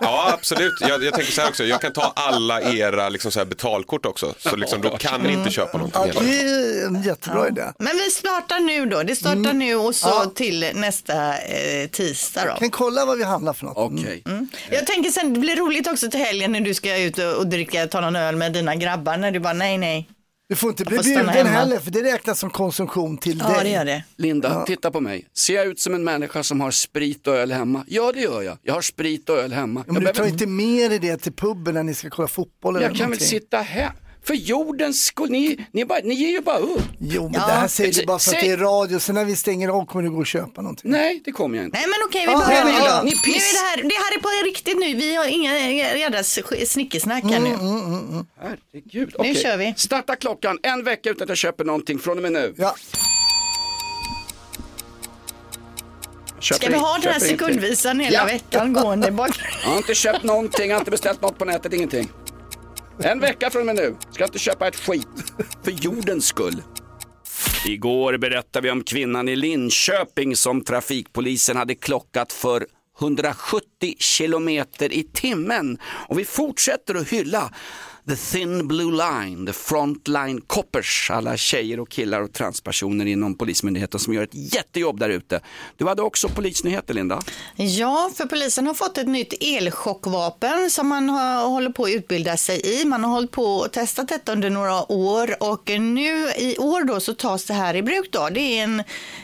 ja, absolut. Jag, jag tänker så här också, jag kan ta alla era liksom så här betalkort också. Så liksom, då kan ni inte köpa någonting Ja, hela det är en jättebra idé. Men vi startar nu då. Det startar nu och så Ja. till nästa eh, tisdag då. Kan kolla vad vi handlar för något. Okej. Mm. Jag tänker sen, det blir roligt också till helgen när du ska ut och, och dricka, ta någon öl med dina grabbar. När du bara nej, nej. Du får inte bli bjuden heller för det räknas som konsumtion till Ja, dig. det gör det. Linda, titta på mig. Ser jag ut som en människa som har sprit och öl hemma? Ja, det gör jag. Jag har sprit och öl hemma. Ja, men jag du tar behöver- inte med dig det till puben när ni ska kolla fotboll eller jag kan väl sitta här. För jordens skull, ni, ni, bara, ni ger ju bara upp. Jo, men Ja. det här säger du bara för att det är radio, sen när vi stänger av kommer du gå och köpa någonting. Nej, det kommer jag inte. Nej men okej, vi Ja, börjar nu då. ni Nu piss- är det, här, det här är på riktigt nu. Vi har inga jädra snickesnack här Mm, nu. Herregud. Nu Okej. kör vi. Starta klockan en vecka utan att jag köper någonting från och med nu. Ja, Köper Ska vi ha den här sekundvisan hela Ja. veckan gående bak? Jag har inte köpt någonting, jag har inte beställt något på nätet, ingenting. En vecka från och med nu ska jag inte köpa ett skit. För jordens skull. Igår berättade vi om kvinnan i Linköping som trafikpolisen hade klockat för 170 kilometer i timmen. Och vi fortsätter att hylla The Thin Blue Line, The Frontline Coppers, alla tjejer och killar och transpersoner inom Polismyndigheten som gör ett jättejobb där ute. Du hade också polisnyheter Linda. Ja, för polisen har fått ett nytt elchockvapen som man har, håller på att utbilda sig i. Man har hållit på och testat detta under några år och nu i år då så tas det här i bruk då. Det är en,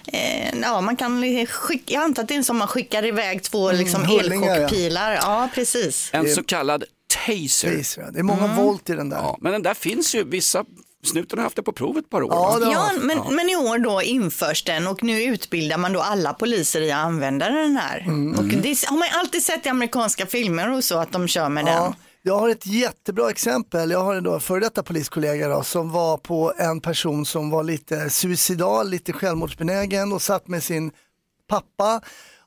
eh, ja man kan skicka, jag antar att det är en som man skickar iväg två liksom hullingar, ja. elchockpilar. Ja. precis. En så kallad taser. Taser. Det är många Mm. volt i den där. Ja, men den där finns ju, vissa snuten har haft det på prov ett par år. Ja, Ja, men, Ja. men i år då införs den och nu utbildar man då alla poliser i att använda den här. Mm. Och det har man alltid sett i amerikanska filmer och så att de kör med den. Ja, jag har ett jättebra exempel. Jag har en då före detta poliskollega då, som var på en person som var lite suicidal, lite självmordsbenägen och satt med sin pappa.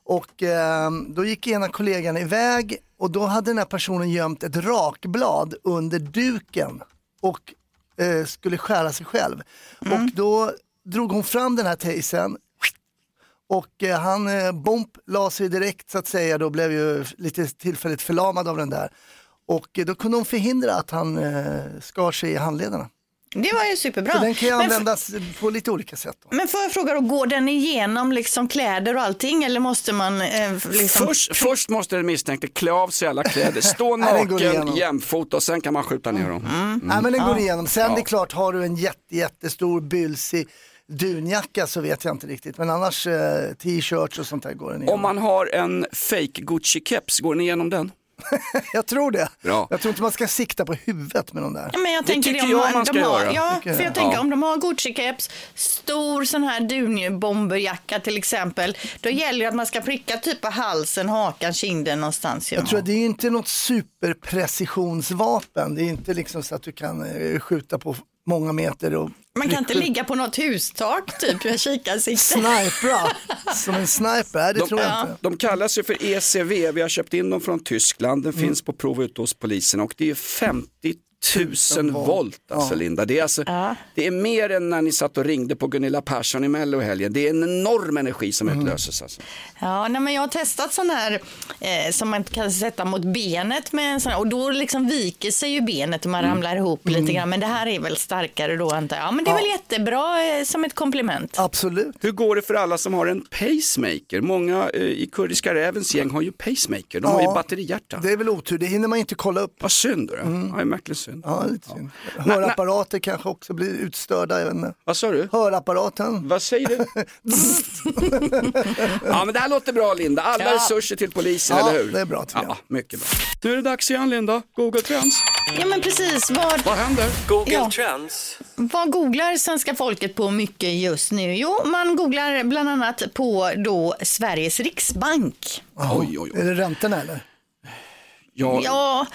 Och eh, då gick ena kollegan iväg och då hade den här personen gömt ett rakblad under duken och eh, skulle skära sig själv. Och då drog hon fram den här tasern och eh, han, eh, Bomp, la sig direkt så att säga, då blev ju lite tillfälligt förlamad av den där. Och eh, då kunde hon förhindra att han eh, skar sig i handlederna. Det var ju superbra. Så den kan ju användas på lite olika sätt. Då. Men får jag fråga då, går den igenom liksom kläder och allting eller måste man eh, liksom... Först, först måste den misstänkte klä av sig alla kläder, stå den naken jämfota och sen kan man skjuta ner dem. Mm. Nej men den går igenom. Sen Ja. det är klart, har du en jätte, jättestor bylsig dunjacka så vet jag inte riktigt. Men annars eh, t-shirts och sånt där går den igenom. Om man har en fake Gucci-keps, går ni igenom den? jag tror det. Bra. Jag tror inte man ska sikta på huvudet med de där. Ja, men jag Det tänker tycker om jag man ska de har, göra. Ja, Tycker för jag. jag tänker Ja. om de har Gucci-keps, stor sån här dunbomberjacka till exempel, då gäller det att man ska pricka typ på halsen, hakan, kinden någonstans. Jag tror att det är inte något superprecisionsvapen. Det är inte liksom så att du kan eh, skjuta på många meter och Man kan inte ligga på något hustak typ med kikarsikte. snipra som en sniper. Det De, tror jag inte. de kallas ju för ECV, vi har köpt in dem från Tyskland, den Mm. finns på prov ute hos polisen och det är 50 000 volt alltså Ja. Linda. Det är, alltså, det är mer än när ni satt och ringde på Gunilla Persson i Mello helgen. Det är en enorm energi som Mm. utlöses. Alltså. Ja, nej, men jag har testat sån här eh, som man kan sätta mot benet med en sån här, och då liksom viker sig ju benet och man ramlar ihop lite grann. Men det här är väl starkare då antar jag. Ja, men det är väl jättebra eh, som ett komplement. Absolut. Hur går det för alla som har en pacemaker? Många eh, i Kurdiska rävens gäng har ju pacemaker, de har ju Ja. batterihjärta. Det är väl otur, det hinner man inte kolla upp. Vad synd då. Mm. Ja, det är synd. Ja, lite synd. Hörapparater kanske också blir utstörda. Jag vet inte. Vad sa du? Hörapparaten. Vad säger du? ja men det här låter bra Linda, alla Ja. resurser till polisen, Ja, eller hur? det är bra, tycker jag. Ja, mycket bra. Nu är det dags igen Linda, Google Trends. Ja, men precis. Vad, Vad händer? Google Ja. Trends. vad googlar svenska folket på mycket just nu? Jo, man googlar bland annat på då Sveriges riksbank. Oj, oj, oj. Är det räntorna eller? Ja, Ja,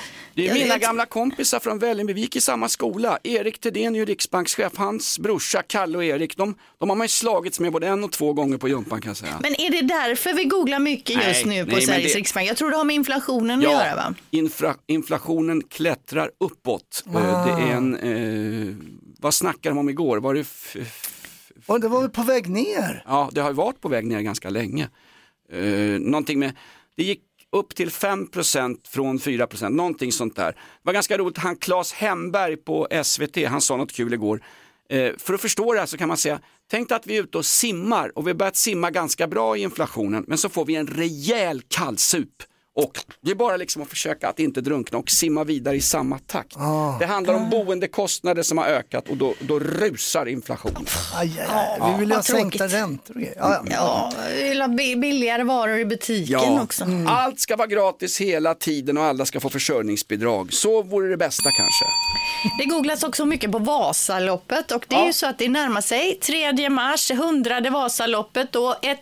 det är mina vet. gamla kompisar från Vällingby, vi gick i samma skola. Erik Thedéen är ju riksbankschef, hans brorsa Kalle och Erik, de, de har man ju slagits med både en och två gånger på jumpan kan jag säga. Men är det därför vi googlar mycket just Nej, nu på nej, Sveriges det- riksbank? Jag tror det har med inflationen att göra va? infra, inflationen klättrar uppåt. Eh, Det är en, eh, vad snackade de om igår? Var det f- f- Och det var väl på väg ner? Ja, det har ju varit på väg ner ganska länge. Eh, någonting med, det gick upp till 5% från 4%, någonting sånt där. Det var ganska roligt, han Claes Hemberg på SVT, han sa något kul igår. Eh, för att förstå det här så kan man säga, tänk att vi är ute och simmar och vi har börjat simma ganska bra i inflationen, men så får vi en rejäl kallsup. Och det är bara liksom att försöka att inte drunkna och simma vidare i samma takt. Det handlar om boendekostnader som har ökat och då, då rusar inflationen. Aj, aj. Vi vill ju ha tråkigt. sänkta räntor. Ja, ja. Ja, vi vill ha bi- billigare varor i butiken Ja, också. allt ska vara gratis hela tiden och alla ska få försörjningsbidrag. Så vore det bästa kanske. Det googlas också mycket på Vasaloppet och det är ju så att det närmar sig 3 mars, 100 Vasaloppet och ett,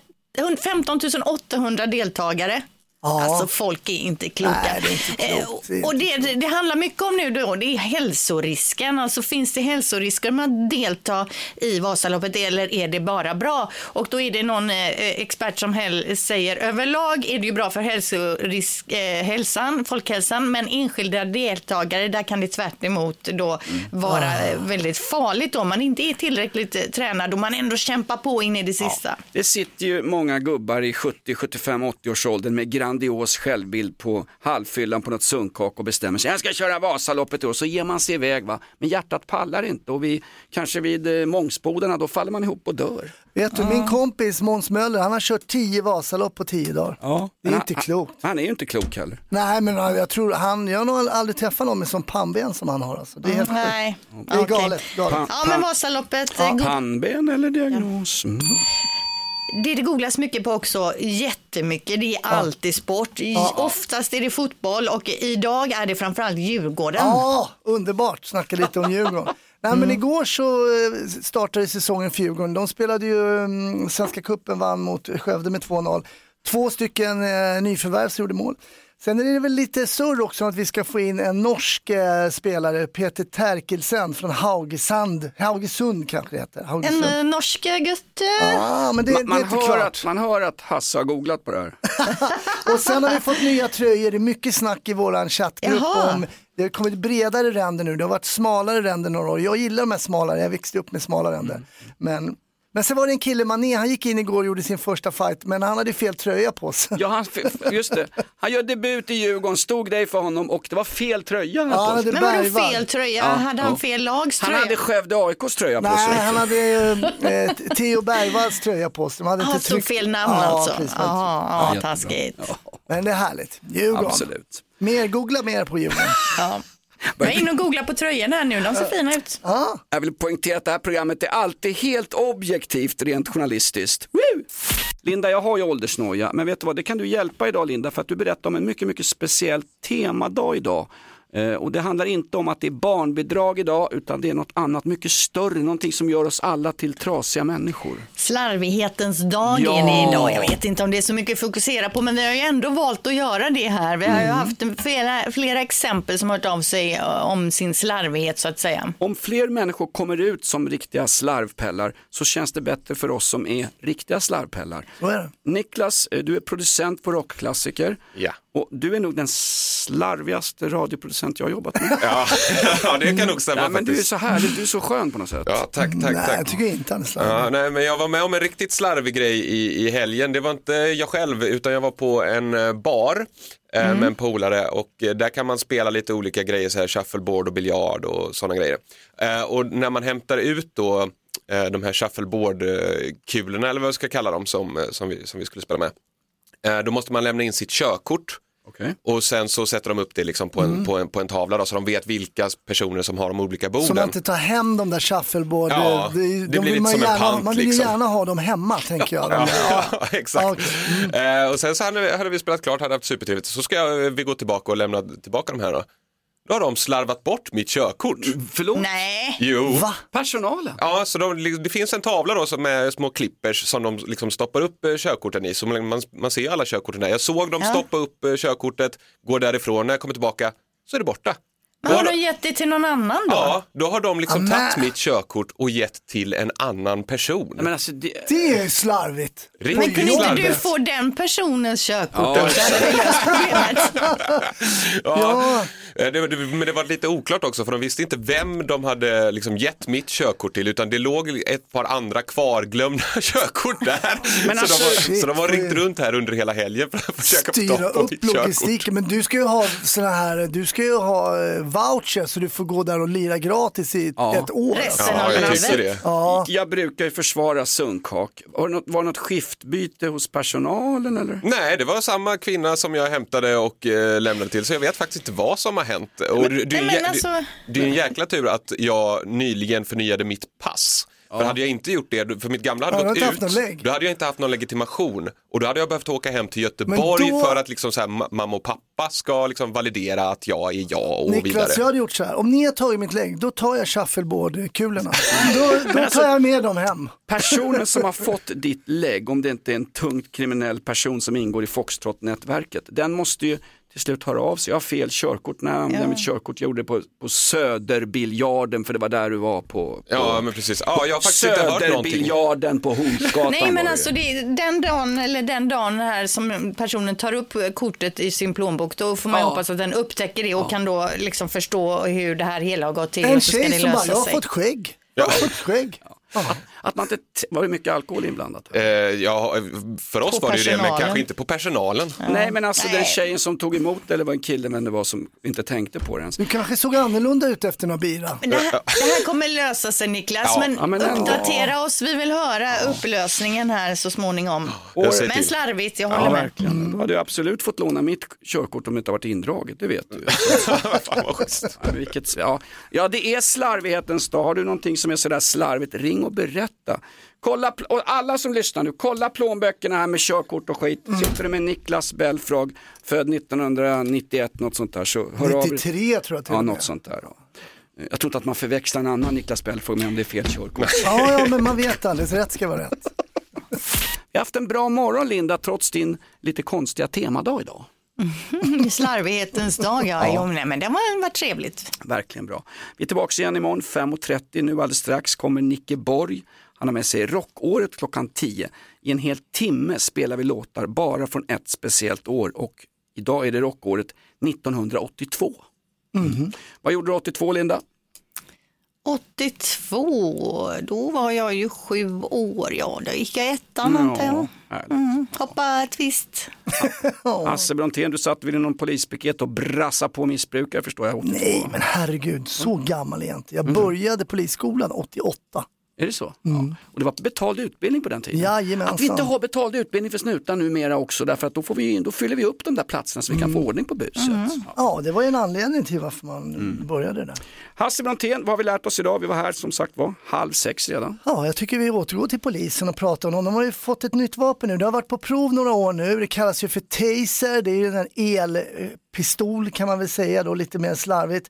15 800 deltagare. Alltså folk är inte kloka. Nej, det är inte klokt. Eh, och det, det, handlar mycket om nu då, det är hälsorisken. Alltså finns det hälsorisker med att delta i Vasaloppet eller är det bara bra? Och då är det någon eh, expert som säger överlag är det ju bra för hälsorisk, eh, hälsan, folkhälsan, men enskilda deltagare där kan det tvärt emot då vara Ah. eh, väldigt farligt om man inte är tillräckligt eh, tränad och man ändå kämpar på in i det sista. Det sitter ju många gubbar i 70, 75, 80 års åldern med grandios självbild på halvfyllan på något sunkak och bestämmer sig, jag ska köra Vasaloppet i år, så ger man sig iväg va. Men hjärtat pallar inte och vi, kanske vid eh, Mångsbodarna, då faller man ihop och dör. Vet du, min kompis Måns Möller, han har kört 10 Vasalopp på 10 dagar. Ja. Det är Men inte han- klokt. Han, han är ju inte klok heller. Nej, men jag tror han, jag har nog aldrig träffat någon med sån pannben som han har. Alltså. Det är helt sjukt. Nej. Det är galet. galet. Ja, men Vasaloppet. eh, go- Pannben eller diagnos? Mm. Det det googlas mycket på också, jättemycket. Det är alltid sport. Ja. Oftast är det fotboll och idag är det framförallt Djurgården. Ja, underbart. Snacka lite om Djurgården. Nej, Mm. men igår så eh, startade säsongen för Djurgården. De spelade ju mm, Svenska cupen, vann mot Skövde med 2-0. Två stycken eh, nyförvärv gjorde mål. Sen är det väl lite surr också att vi ska få in en norsk eh, spelare, Peter Terkelsen från Haugesund, Haugesund kanske det heter. En Haugesund. eh, norsk gutte. Ja, men det, man, det man, är inte hör klart. att, man hör att Hasse har googlat på det här. Och sen har vi fått nya tröjor, det är mycket snack i våran chattgrupp Jaha. om det har kommit bredare ränder nu, det har varit smalare ränder några år. Jag gillar de här smalare, jag växte upp med smala ränder. Men, men sen var det en kille, Mané, han gick in igår och gjorde sin första fight, men han hade fel tröja på sig. Ja, han, just det. Han gör debut i Djurgården, stod dig för honom och det var fel tröja. han Ja, hade han på sig. hade Men vadå fel tröja? Ja, hade han ja. fel lags Han tröja? hade Skövde AIKs tröja på sig. Nej, han hade eh, Theo Bergvalls tröja på sig. De hade Ah, inte stod tryckt- fel namn Ja, alltså? precis. Jaha, ja, Jättebra. taskigt. Men det är härligt. Djurgården. Absolut. Mer, googla mer på Djurgården. Ja. Jag är inne och googlar på tröjorna här nu, de ser fina ut. Ja. Jag vill poängtera att det här programmet är alltid helt objektivt rent journalistiskt. Woo! Linda, jag har ju åldersnoja, men vet du vad, det kan du hjälpa idag Linda, för att du berättar om en mycket, mycket speciell temadag idag. Eh, och det handlar inte om att det är barnbidrag idag, utan det är något annat mycket större, någonting som gör oss alla till trasiga människor. Slarvighetens dag Ja. är det idag. Jag vet inte om det är så mycket att fokusera på, men vi har ju ändå valt att göra det här. Vi har Mm. ju haft flera, flera exempel som har hört av sig eh, om sin slarvighet så att säga. Om fler människor kommer ut som riktiga slarvpellar så känns det bättre för oss som är riktiga slarvpellar. Så är det. Niklas, eh, du är producent på rockklassiker. Ja. Och du är nog den slarvigaste radioproducent jag har jobbat med. Ja, ja det kan nog stämma Ja, men du är så härlig, du är så skön på något sätt. Ja, tack, tack, Nej, tack. jag tycker inte han är slarvig. Ja, nej, men jag var med om en riktigt slarvig grej i, i helgen. Det var inte jag själv utan jag var på en eh, bar eh, med en polare och eh, där kan man spela lite olika grejer, så här shuffleboard och biljard och sådana grejer. Eh, och när man hämtar ut då eh, de här shuffleboard-kulorna eller vad jag ska kalla dem som, som, vi, som vi skulle spela med. Eh, då måste man lämna in sitt körkort. Okej. Och sen så sätter de upp det liksom på, en, på, en, på en tavla då, så de vet vilka personer som har de olika borden. Så man inte tar hem de där shuffleboard. Ja, det, det de blir vill man gärna, pant, Man vill liksom. gärna ha dem hemma tänker jag. Ja, ja, exakt. Eh, och sen så hade, vi- hade vi spelat klart, hade haft supertrevligt. Så ska jag, vi gå tillbaka och lämna tillbaka de här då. Då har de slarvat bort mitt körkort. Förlåt? Nej. Jo. Va? Personalen? Ja, så de, det finns en tavla då som är små clippers som de liksom stoppar upp eh, körkorten i. Så man, man ser alla körkorten där. Jag såg dem Ja. stoppa upp eh, körkortet, går därifrån. När jag kommer tillbaka så är det borta. Då Har har du de, gett det till någon annan då? ja, då har de liksom Amen. tagit mitt körkort och gett till en annan person. Men alltså, det, Det är slarvigt. Men Riktigt kunde inte du få den personens körkort Ja. problemet. Ja. Eh, Det, det, men det var lite oklart också för de visste inte vem de hade liksom gett mitt körkort till utan det låg ett par andra kvarglömda körkort där. Men så, alltså- de var, så de har ringt runt här under hela helgen för att försöka få stopp på mitt körkort. logistiken. Men du ska ju ha såna här, du ska ju ha eh, voucher så du får gå där och lira gratis i Ja. ett år. Resten Ja, av jag livet. tycker det. Ja. jag brukar ju försvara sunkak. Var det något, var det något skiftbyte hos personalen eller? Nej, det var samma kvinna som jag hämtade och eh, lämnade till så jag vet faktiskt inte vad som har hänt. Och det, det, är en men alltså- det, det är en jäkla tur att jag nyligen förnyade mitt pass. För hade jag inte gjort det, för mitt gamla hade Ja, gått ut, då hade jag inte haft någon legitimation och då hade jag behövt åka hem till Göteborg då- för att liksom så här, ma- mamma och pappa ska liksom validera att jag är jag och Niklas, vidare. jag hade gjort så här. Om ni har tagit mitt lägg, då tar jag shuffleboard-kulorna. Då, då tar jag med dem hem. Personen som har fått ditt lägg, om det inte är en tungt kriminell person som ingår i Foxtrot-nätverket, den måste ju till slut höra av sig. Jag har fel körkort, när jag använde Ja. mitt körkort, jag gjorde det på, på Söderbiljarden för det var där du var på. på Ja, men precis. Ja, jag har faktiskt inte hört någonting. Söderbiljarden på Hornsgatan Nej men alltså det är den dagen eller den dagen här som personen tar upp kortet i sin plånbok då får man Ja. hoppas att den upptäcker det och kan då liksom förstå hur det här hela har gått till En tjej som bara, jag har fått skägg. Jag har fått skägg. Att man inte, var det mycket alkohol inblandat? Eh, ja, för oss På var det ju det, men kanske inte på personalen. Nej men alltså den Nej. tjejen som tog emot eller var en kille men det var som inte tänkte på det ens. Du kanske såg annorlunda ut efter några bira. Det här, det här kommer lösa sig Niklas, Ja. men, Ja, men uppdatera oss. Vi vill höra upplösningen här så småningom. Ser Men slarvigt, jag håller Ja, med. verkligen. Du hade ju absolut fått låna mitt körkort om det inte har varit indraget, det vet du. ja, vilket, ja. ja, det är slarvighetens dag. Har du någonting som är sådär slarvigt, ring och berätta. Kolla, pl- och alla som lyssnar nu, kolla plånböckerna här med körkort och skit. Sitter du med Niklas Belfrag, född 1991, något sånt där, så hör av dig. 93 tror jag till Ja, något sånt där. Ja. Jag tror inte att man förväxlar en annan Niklas Belfrag med om det är fel körkort. Ja, ja, men man vet aldrig. Så rätt ska vara rätt. Vi har haft en bra morgon Linda, trots din lite konstiga temadag idag. Slarvighetens dag, ja. Ja. Jo, nej, men det var, var trevligt. Verkligen bra. Vi är tillbaka igen imorgon 5.30. Nu alldeles strax kommer Nicke Borg. Han har med sig rockåret klockan 10. I en hel timme spelar vi låtar bara från ett speciellt år och idag är det rockåret 1982. Vad gjorde du 82 Linda? 82, då var jag ju sju år, ja. Då gick jag ettan antar jag. Mm, hoppa twist. Hasse Brontén, du satt vid någon polispiket och brassade på missbrukare förstår jag. 82. Nej, men herregud, så gammal är jag inte. Jag började polisskolan 88. Är det så? Ja. Och det var betald utbildning på den tiden? Jajamensan. Att vi inte har betald utbildning för snutar numera också därför att då, får vi, då fyller vi upp de där platserna så vi kan få ordning på buset. Ja, det var ju en anledning till varför man började där. Hasse Brontén, vad har vi lärt oss idag? Vi var här som sagt var halv sex redan. Ja, jag tycker vi återgår till polisen och pratar om dem. De har ju fått ett nytt vapen nu. Det har varit på prov några år nu. Det kallas ju för taser. Det är ju en elpistol kan man väl säga då, lite mer slarvigt.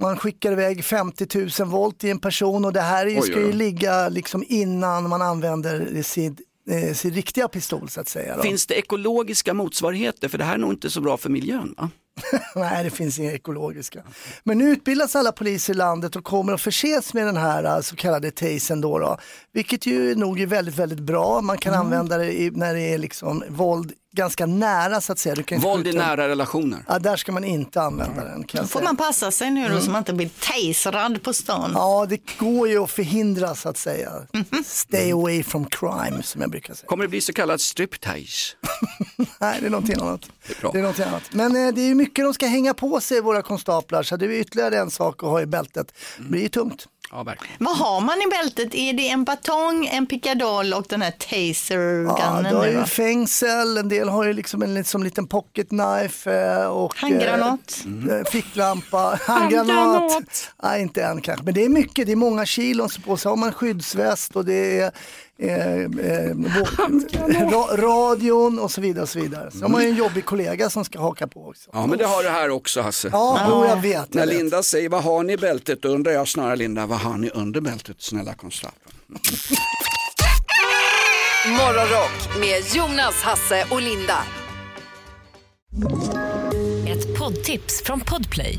Man skickar iväg 50 000 volt i en person och det här är ju, ska ju ligga liksom innan man använder sin, eh, sin riktiga pistol så att säga. Då. Finns det ekologiska motsvarigheter? För det här är nog inte så bra för miljön va? Nej, det finns inga ekologiska. Men nu utbildas alla poliser i landet och kommer att förses med den här eh, så kallade tasern då, då vilket ju nog är väldigt, väldigt bra. Man kan använda det i, när det är liksom våld ganska nära så att säga. Du kan Våld i nära relationer. Ja, där ska man inte använda den. Kan Då får man passa sig nu då så man inte blir tasrad på stan. Ja, det går ju att förhindra så att säga. Stay away from crime som jag brukar säga. Kommer det bli så kallad striptease? Nej, det är någonting annat. Det är någonting annat. Men eh, det är ju mycket de ska hänga på sig, våra konstaplar, så det är ytterligare en sak att ha i bältet. Det blir ju tungt. Ja, verkligen. Vad har man i bältet? Är det en batong, en pickadoll och den här Ja, tasergunnen? du har ju va? fängsel, en del har ju liksom en liksom liten pocket knife eh, och Handgranat. eh, ficklampa, handgranat. Nej, inte än kanske, men det är mycket, det är många kilon på så har man skyddsväst och det är eh, eh, ra, radion och så vidare. Och så vidare. Så har man ju en jobbig kollega som ska haka på också. Ja, men det har du här också Hasse. Ja, jo, jag vet. Jag När vet. Linda säger vad har ni i bältet, då undrar jag snarare Linda, vad har ni under bältet, snälla konstapeln? Morgonrock med Jonas, Hasse och Linda. Ett poddtips från Podplay.